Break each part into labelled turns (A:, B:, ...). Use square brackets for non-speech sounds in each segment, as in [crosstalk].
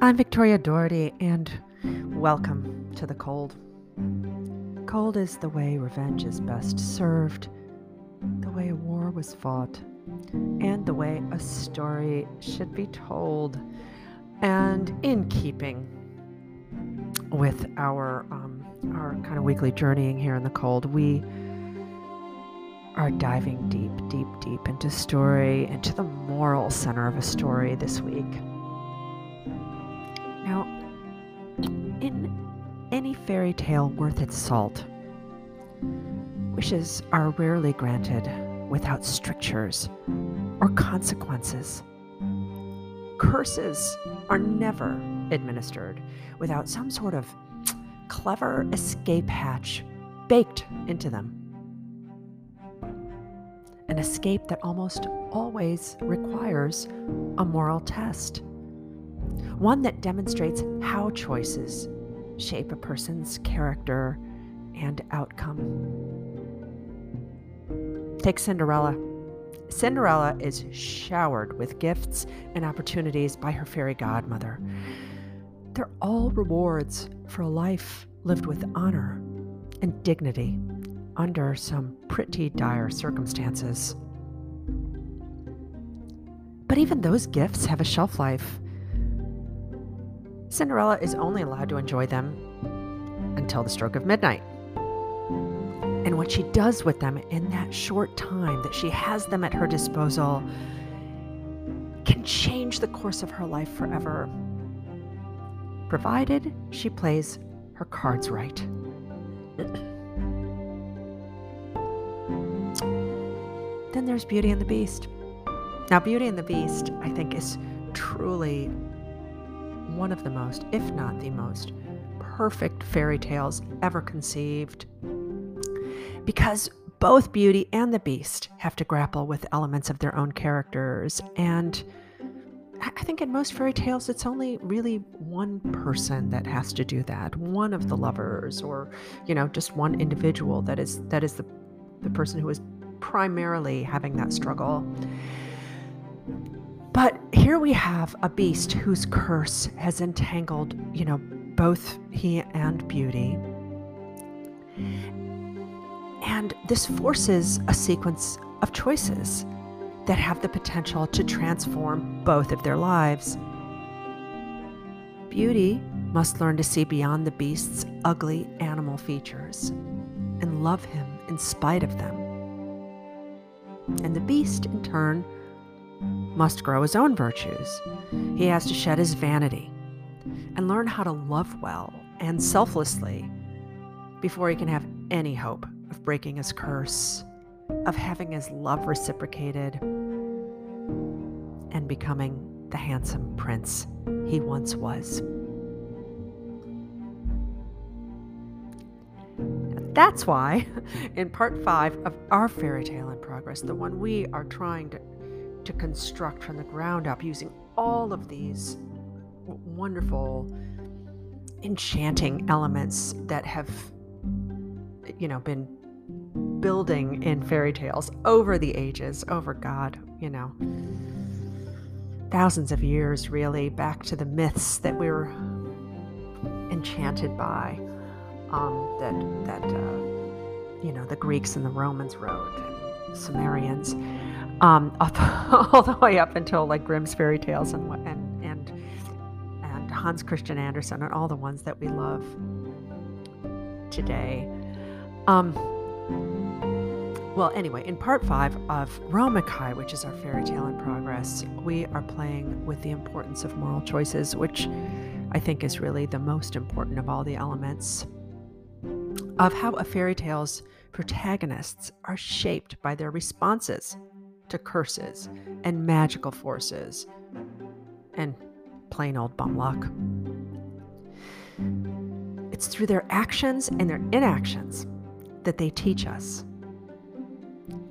A: I'm Victoria Dougherty, and welcome to The Cold. Cold is the way revenge is best served, the way a war was fought, and the way a story should be told. And in keeping with our um, our kind of weekly journeying here in the cold, we are diving deep, deep, deep into story, into the moral center of a story this week. Fairy tale worth its salt, wishes are rarely granted without strictures or consequences. Curses are never administered without some sort of clever escape hatch baked into them. An escape that almost always requires a moral test, one that demonstrates how choices shape a person's character and outcome. Take Cinderella. Cinderella is showered with gifts and opportunities by her fairy godmother. They're all rewards for a life lived with honor and dignity under some pretty dire circumstances. But even those gifts have a shelf life. Cinderella is only allowed to enjoy them until the stroke of midnight. And what she does with them in that short time that she has them at her disposal can change the course of her life forever, provided she plays her cards right. then there's Beauty and the Beast. Now, Beauty and the Beast, I think, is truly one of the most, if not the most, perfect fairy tales ever conceived. Because both Beauty and the Beast have to grapple with elements of their own characters. And I think in most fairy tales, it's only really one person that has to do that. One of the lovers, or you know, just one individual that is that is the the person who is primarily having that struggle. Here we have a beast whose curse has entangled, you know, both he and Beauty. And this forces a sequence of choices that have the potential to transform both of their lives. Beauty must learn to see beyond the beast's ugly animal features and love him in spite of them. And the beast, in turn, must grow his own virtues. He has to shed his vanity and learn how to love well and selflessly before he can have any hope of breaking his curse, of having his love reciprocated, and becoming the handsome prince he once was. That's why, [laughs] in part five of our fairy tale in progress, the one we are trying to, to construct from the ground up using all of these wonderful, enchanting elements that have, you know, been building in fairy tales over the ages, over God, you know, thousands of years, really, back to the myths that we were enchanted by um, that that uh, you know the Greeks and the Romans wrote, and Sumerians, um, all the way up until like Grimm's fairy tales and and and and Hans Christian Andersen and all the ones that we love today. Um, well, anyway, in part five of Romakai, which is our fairy tale in progress, we are playing with the importance of moral choices, which I think is really the most important of all the elements of how a fairy tale's protagonists are shaped by their responses to curses and magical forces and plain old bum luck. It's through their actions and their inactions that they teach us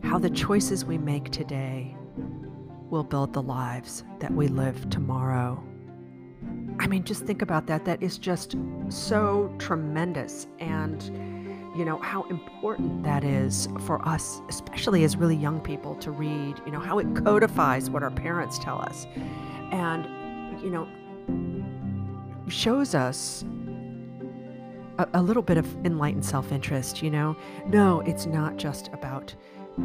A: how the choices we make today will build the lives that we live tomorrow. I mean, just think about that. That is just so tremendous. And, you know, how important that is for us, especially as really young people, to read, you know, how it codifies what our parents tell us. And, you know, shows us a, a little bit of enlightened self interest, you know? No, it's not just about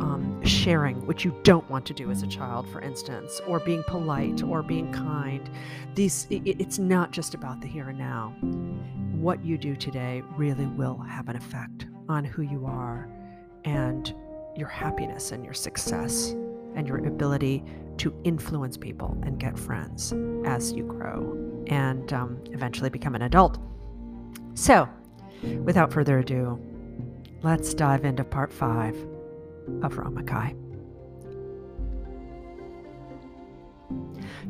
A: um, sharing, which you don't want to do as a child, for instance, or being polite or being kind. These, it, it's not just about the here and now. What you do today really will have an effect on who you are and your happiness and your success and your ability to influence people and get friends as you grow and um, eventually become an adult. So, without further ado, let's dive into part five of Romakai.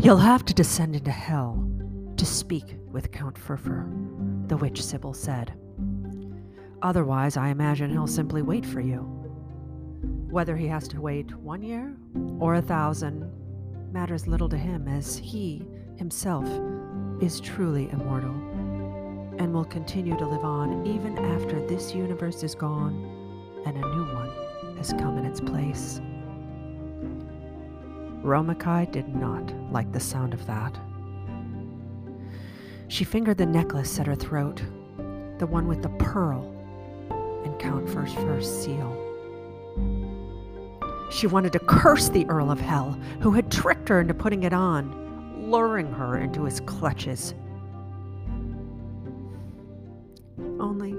A: You'll have to descend into hell to speak with Count Furfur, the witch Sybil said. Otherwise, I imagine he'll simply wait for you. Whether he has to wait one year or a thousand matters little to him, as he himself is truly immortal and will continue to live on even after this universe is gone and a new one has come in its place. Romakai did not like the sound of that. She fingered the necklace at her throat, the one with the pearl and Count Furfur's seal. She wanted to curse the Earl of Hell, who had tricked her into putting it on, luring her into his clutches. Only,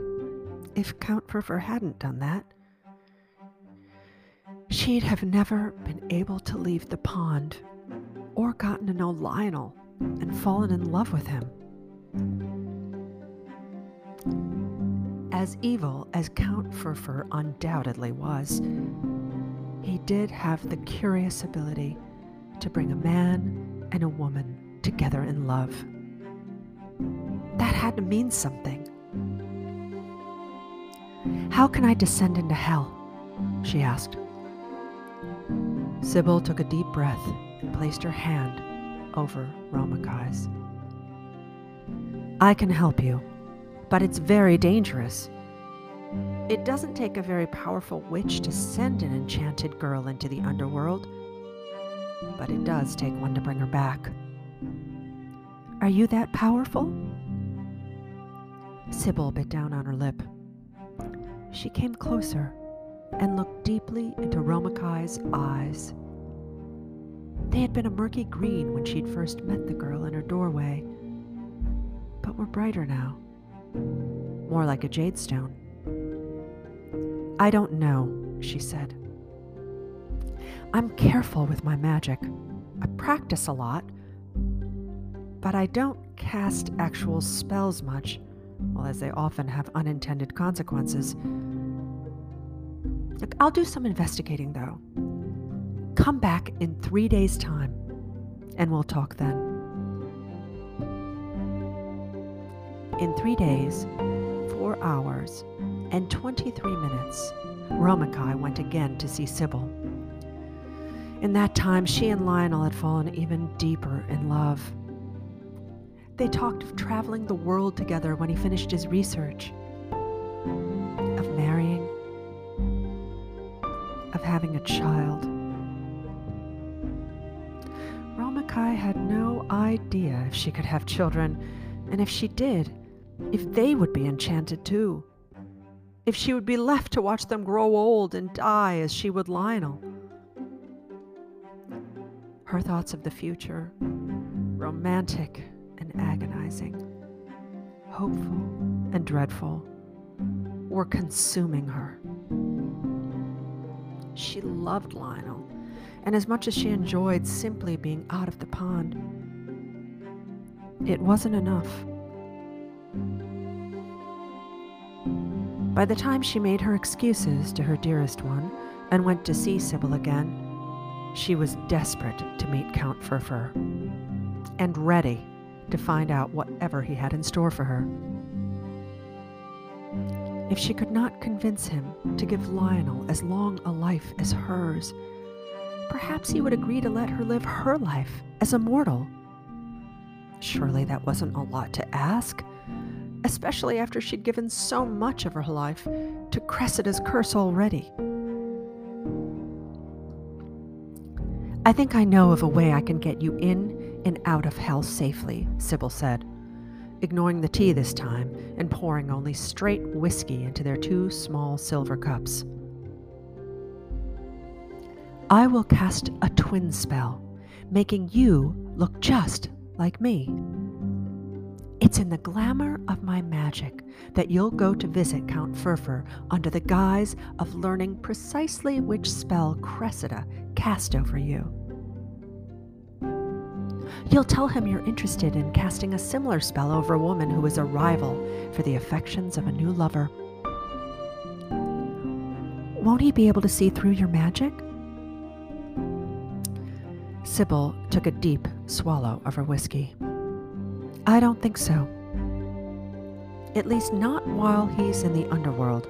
A: if Count Furfur hadn't done that, she'd have never been able to leave the pond or gotten to know Lionel and fallen in love with him. As evil as Count Furfur undoubtedly was, he did have the curious ability to bring a man and a woman together in love. That had to mean something. How can I descend into hell? she asked. Sybil took a deep breath and placed her hand over Romakai's. I can help you, but it's very dangerous. It doesn't take a very powerful witch to send an enchanted girl into the underworld, but it does take one to bring her back. Are you that powerful? Sybil bit down on her lip. She came closer and looked deeply into Romakai's eyes. They had been a murky green when she'd first met the girl in her doorway, but were brighter now, more like a jade stone. I don't know, she said. I'm careful with my magic. I practice a lot, but I don't cast actual spells much, well, as they often have unintended consequences. Look, I'll do some investigating, though. Come back in three days' time, and we'll talk then. In three days, four hours, and 23 minutes, Romakai went again to see Sybil. In that time, she and Lionel had fallen even deeper in love. They talked of traveling the world together when he finished his research, of marrying, of having a child. Romakai had no idea if she could have children, and if she did, if they would be enchanted too if she would be left to watch them grow old and die as she would Lionel. Her thoughts of the future, romantic and agonizing, hopeful and dreadful, were consuming her. She loved Lionel, and as much as she enjoyed simply being out of the pond, it wasn't enough. By the time she made her excuses to her dearest one and went to see Sybil again, she was desperate to meet Count Furfur and ready to find out whatever he had in store for her. If she could not convince him to give Lionel as long a life as hers, perhaps he would agree to let her live her life as a mortal. Surely that wasn't a lot to ask especially after she'd given so much of her life to Cressida's curse already. I think I know of a way I can get you in and out of hell safely, Sybil said. ignoring the tea this time and pouring only straight whiskey into their two small silver cups. I will cast a twin spell, making you look just like me. It's in the glamour of my magic that you'll go to visit Count Furfur under the guise of learning precisely which spell Cressida cast over you. You'll tell him you're interested in casting a similar spell over a woman who is a rival for the affections of a new lover. Won't he be able to see through your magic? Sybil took a deep swallow of her whiskey. I don't think so. At least not while he's in the underworld.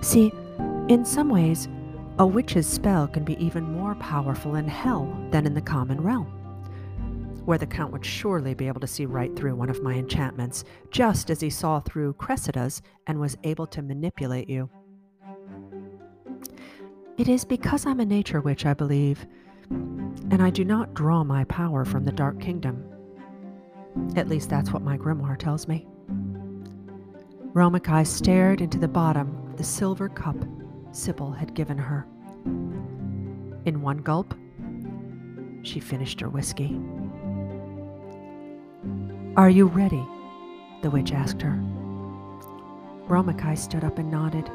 A: See, in some ways, a witch's spell can be even more powerful in hell than in the common realm, where the Count would surely be able to see right through one of my enchantments, just as he saw through Cressida's and was able to manipulate you. It is because I'm a nature witch, I believe, and I do not draw my power from the Dark Kingdom. At least that's what my grimoire tells me. Romakai stared into the bottom of the silver cup Sybil had given her. In one gulp, she finished her whiskey. Are you ready? the witch asked her. Romakai stood up and nodded.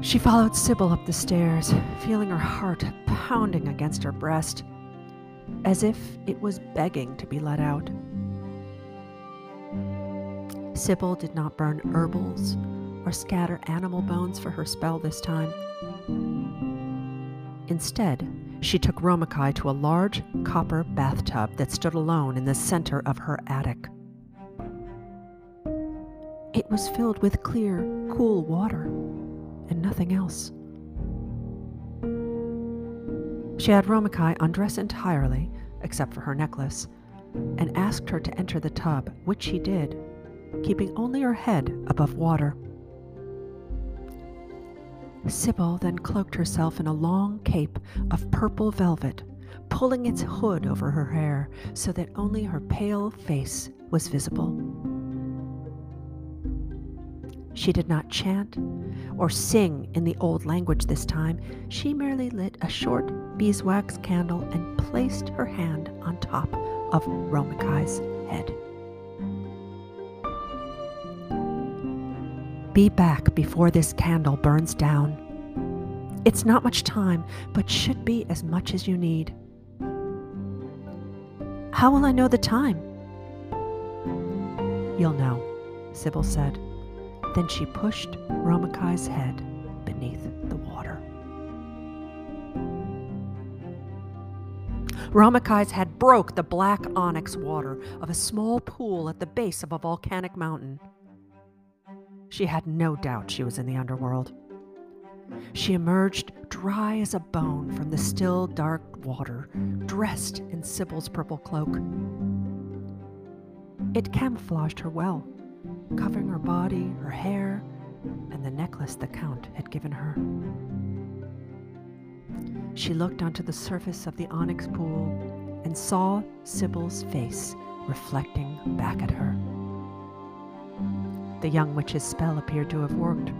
A: She followed Sybil up the stairs, feeling her heart pounding against her breast as if it was begging to be let out. Sybil did not burn herbals or scatter animal bones for her spell this time. Instead, she took Romakai to a large copper bathtub that stood alone in the center of her attic. It was filled with clear, cool water and nothing else. She had Romakai undress entirely, except for her necklace, and asked her to enter the tub, which she did, keeping only her head above water. Sybil then cloaked herself in a long cape of purple velvet, pulling its hood over her hair so that only her pale face was visible. She did not chant or sing in the old language this time. She merely lit a short beeswax candle and placed her hand on top of Romakai's head. Be back before this candle burns down. It's not much time, but should be as much as you need. How will I know the time? You'll know, Sybil said. Then she pushed Romakai's head beneath the water. Romakai's head broke the black onyx water of a small pool at the base of a volcanic mountain. She had no doubt she was in the underworld. She emerged dry as a bone from the still dark water, dressed in Sybil's purple cloak. It camouflaged her well covering her body, her hair, and the necklace the Count had given her. She looked onto the surface of the onyx pool and saw Sybil's face reflecting back at her. The young witch's spell appeared to have worked.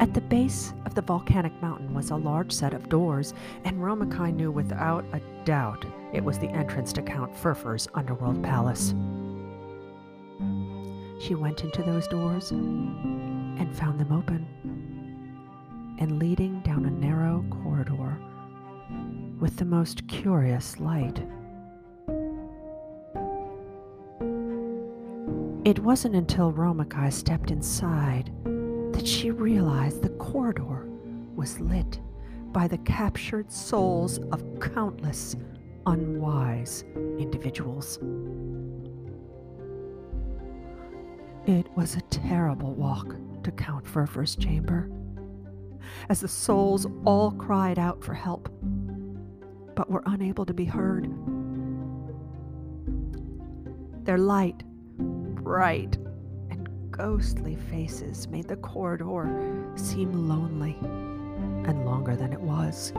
A: At the base of the volcanic mountain was a large set of doors, and Romakai knew without a doubt it was the entrance to Count Furfur's underworld palace. She went into those doors and found them open and leading down a narrow corridor with the most curious light. It wasn't until Romakai stepped inside that she realized the corridor was lit by the captured souls of countless unwise individuals. It was a terrible walk to Count Furfur's chamber, as the souls all cried out for help, but were unable to be heard. Their light, bright, and ghostly faces made the corridor seem lonely and longer than it was.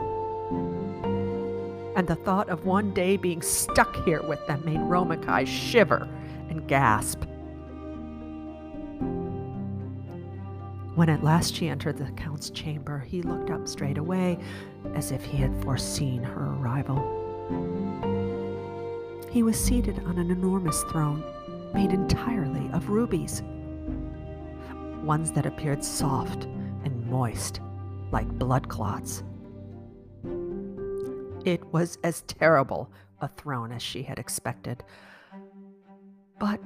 A: And the thought of one day being stuck here with them made Romakai shiver and gasp. When at last she entered the Count's chamber, he looked up straight away, as if he had foreseen her arrival. He was seated on an enormous throne, made entirely of rubies, ones that appeared soft and moist, like blood clots. It was as terrible a throne as she had expected. But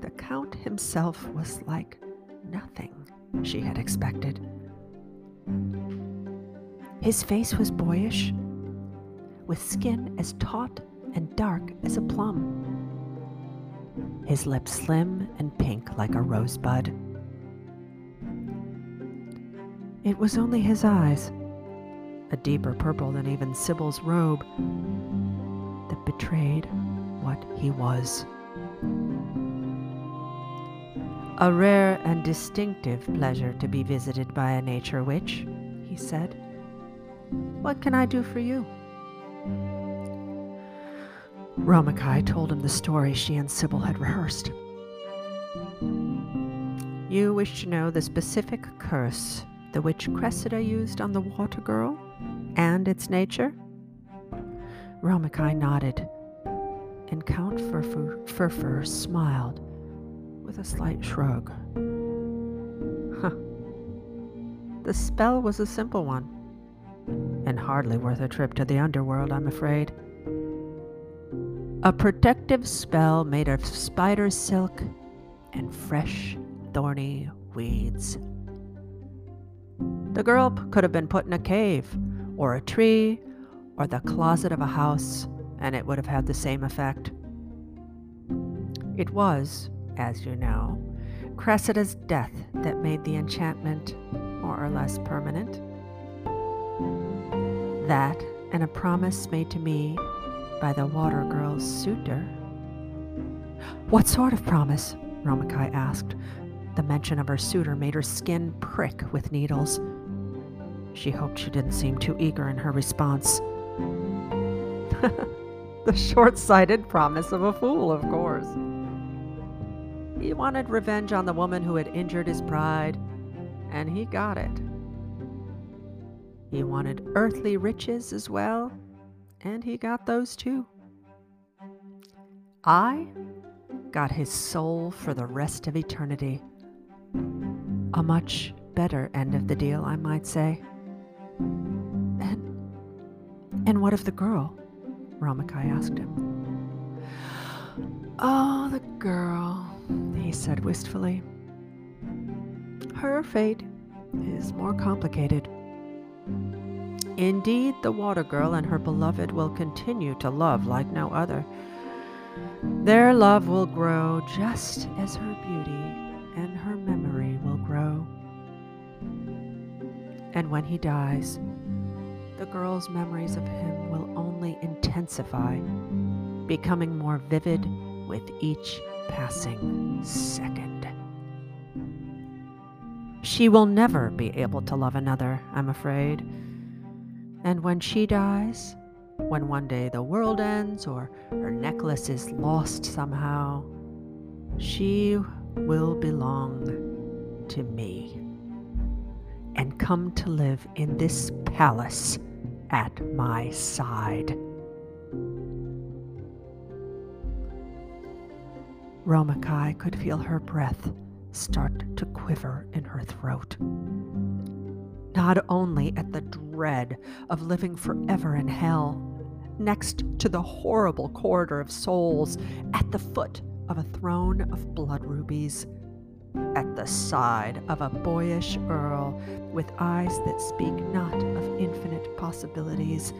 A: the Count himself was like nothing she had expected. His face was boyish, with skin as taut and dark as a plum. His lips slim and pink like a rosebud. It was only his eyes, a deeper purple than even Sybil's robe, that betrayed what he was. A rare and distinctive pleasure to be visited by a nature witch, he said. What can I do for you? Romakai told him the story she and Sybil had rehearsed. You wish to know the specific curse the witch Cressida used on the water girl and its nature? Romakai nodded, and Count Furfur smiled with a slight shrug. Huh. The spell was a simple one, and hardly worth a trip to the underworld, I'm afraid. A protective spell made of spider silk and fresh, thorny weeds. The girl could have been put in a cave, or a tree, or the closet of a house, and it would have had the same effect. It was, as you know, Cressida's death that made the enchantment more or less permanent. That and a promise made to me by the water girl's suitor. What sort of promise? Romakai asked. The mention of her suitor made her skin prick with needles. She hoped she didn't seem too eager in her response. [laughs] the short sighted promise of a fool, of course. He wanted revenge on the woman who had injured his pride, and he got it. He wanted earthly riches as well, and he got those too. I got his soul for the rest of eternity. A much better end of the deal, I might say. And, and what of the girl? Romakai asked him. Oh, the girl he said wistfully. Her fate is more complicated. Indeed, the water girl and her beloved will continue to love like no other. Their love will grow just as her beauty And when he dies, the girl's memories of him will only intensify, becoming more vivid with each passing second. She will never be able to love another, I'm afraid. And when she dies, when one day the world ends or her necklace is lost somehow, she will belong to me and come to live in this palace at my side. Romakai could feel her breath start to quiver in her throat. Not only at the dread of living forever in hell, next to the horrible corridor of souls, at the foot of a throne of blood rubies, at the side of a boyish earl with eyes that speak not of infinite possibilities,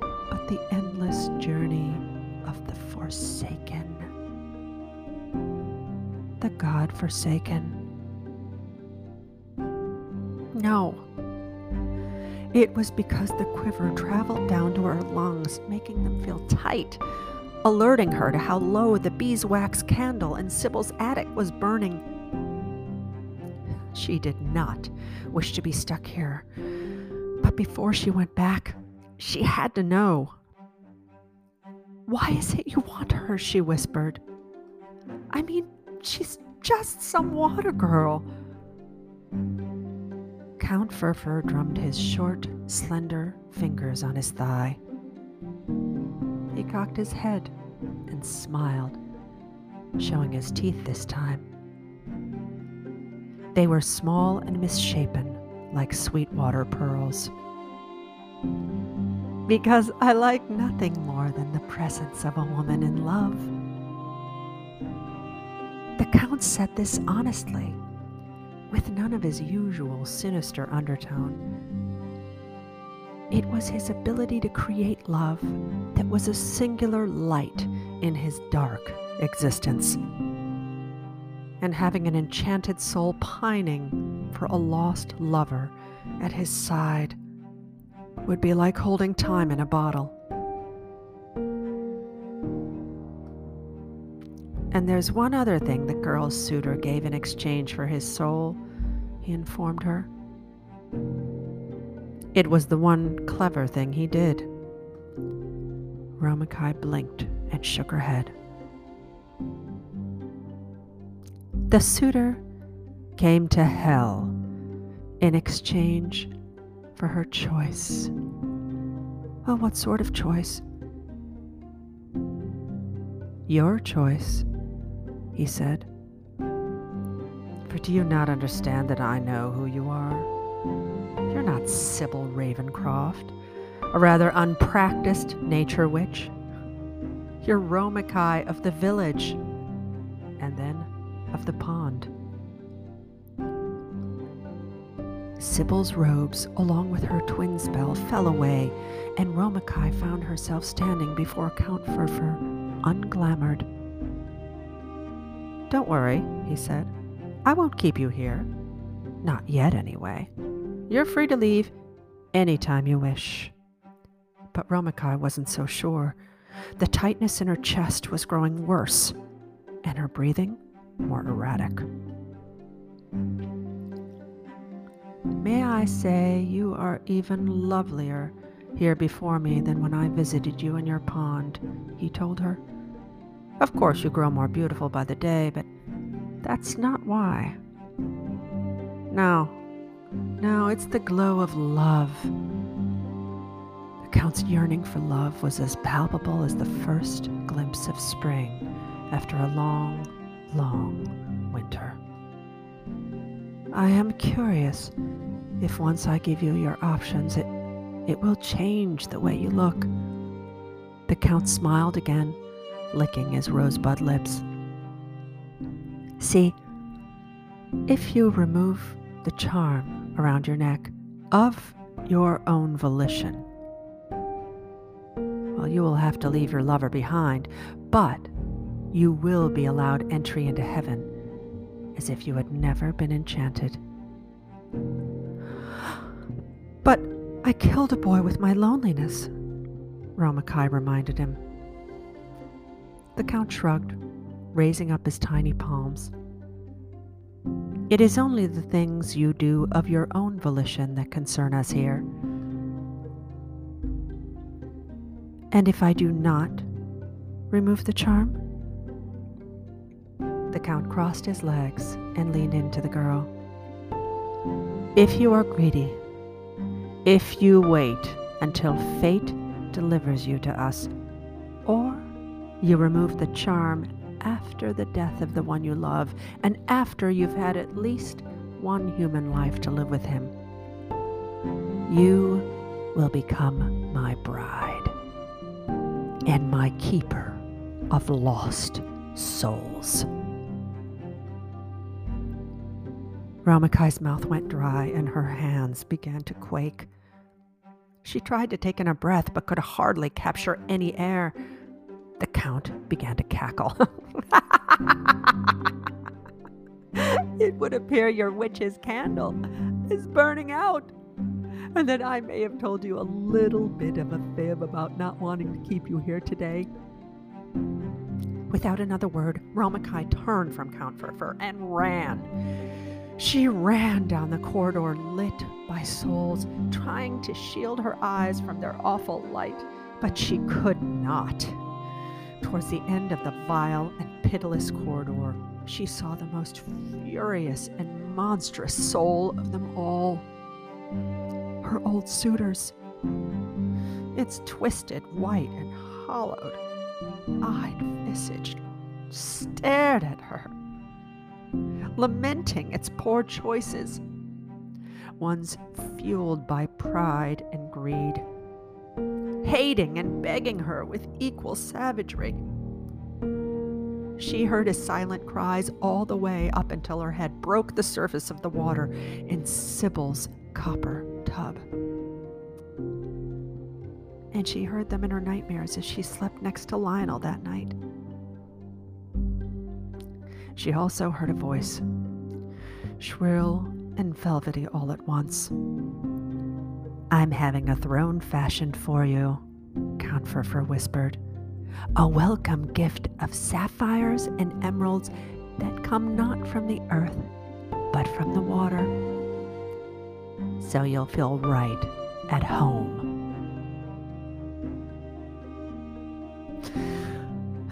A: but the endless journey of the forsaken the God forsaken. No. It was because the quiver traveled down to her lungs, making them feel tight, alerting her to how low the beeswax candle in Sybil's attic was burning. She did not wish to be stuck here, but before she went back, she had to know Why is it you want her? she whispered. I mean, she's just some water girl. Count Furfur drummed his short, slender fingers on his thigh. He cocked his head and smiled, showing his teeth this time. They were small and misshapen, like sweetwater pearls. Because I like nothing more than the presence of a woman in love. The Count said this honestly, with none of his usual sinister undertone. It was his ability to create love that was a singular light in his dark existence and having an enchanted soul pining for a lost lover at his side would be like holding time in a bottle. And there's one other thing the girl's suitor gave in exchange for his soul, he informed her. It was the one clever thing he did. Romakai blinked and shook her head. The suitor came to hell in exchange for her choice. Well, what sort of choice? Your choice, he said. For do you not understand that I know who you are? You're not Sybil Ravencroft, a rather unpracticed nature witch. You're Romakai of the village, and then of the pond. Sybil's robes, along with her twin spell, fell away, and Romakai found herself standing before Count Furfur, unglamoured. Don't worry, he said. I won't keep you here. Not yet, anyway. You're free to leave any time you wish. But Romakai wasn't so sure. The tightness in her chest was growing worse, and her breathing more erratic. May I say you are even lovelier here before me than when I visited you in your pond, he told her. Of course, you grow more beautiful by the day, but that's not why. No, no, it's the glow of love. The Count's yearning for love was as palpable as the first glimpse of spring after a long, long winter. I am curious if once I give you your options, it, it will change the way you look. The Count smiled again, licking his rosebud lips. See, if you remove the charm around your neck of your own volition, well, you will have to leave your lover behind, but you will be allowed entry into heaven as if you had never been enchanted. [gasps] But I killed a boy with my loneliness, Romakai reminded him. The Count shrugged, raising up his tiny palms. It is only the things you do of your own volition that concern us here. And if I do not remove the charm? The Count crossed his legs and leaned into the girl. If you are greedy, if you wait until fate delivers you to us, or you remove the charm after the death of the one you love and after you've had at least one human life to live with him, you will become my bride and my keeper of lost souls. Romakai's mouth went dry and her hands began to quake. She tried to take in a breath but could hardly capture any air. The Count began to cackle. [laughs] it would appear your witch's candle is burning out, and that I may have told you a little bit of a fib about not wanting to keep you here today. Without another word, Romakai turned from Count Furfur and ran. She ran down the corridor lit by souls, trying to shield her eyes from their awful light, but she could not. Towards the end of the vile and pitiless corridor, she saw the most furious and monstrous soul of them all her old suitor's. Its twisted, white, and hollowed, eyed visage stared at her, lamenting its poor choices, ones fueled by pride and greed, hating and begging her with equal savagery. She heard his silent cries all the way up until her head broke the surface of the water in Sybil's copper tub. And she heard them in her nightmares as she slept next to Lionel that night. She also heard a voice, shrill and velvety all at once. I'm having a throne fashioned for you, Count Furfur whispered. A welcome gift of sapphires and emeralds that come not from the earth, but from the water. So you'll feel right at home.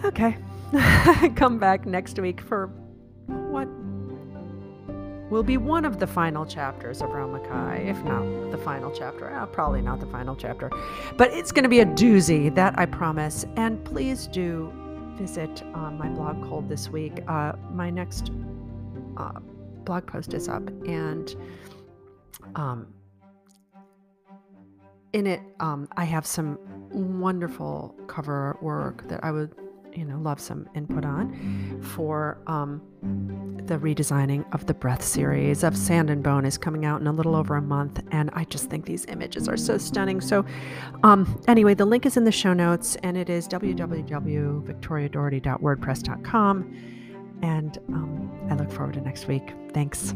A: Okay. [laughs] Come back next week for what will be one of the final chapters of Romakai, if not the final chapter. Uh, probably not the final chapter, but it's going to be a doozy, that I promise. And please do visit on my blog Cold this week. Uh, my next uh, blog post is up, and um, in it, um, I have some wonderful cover work that I would you know love some input on for um, the redesigning of the breath series of sand and bone is coming out in a little over a month and i just think these images are so stunning. So um, anyway the link is in the show notes and it is www.victoriadougherty.wordpress.com and um, i look forward to next week. Thanks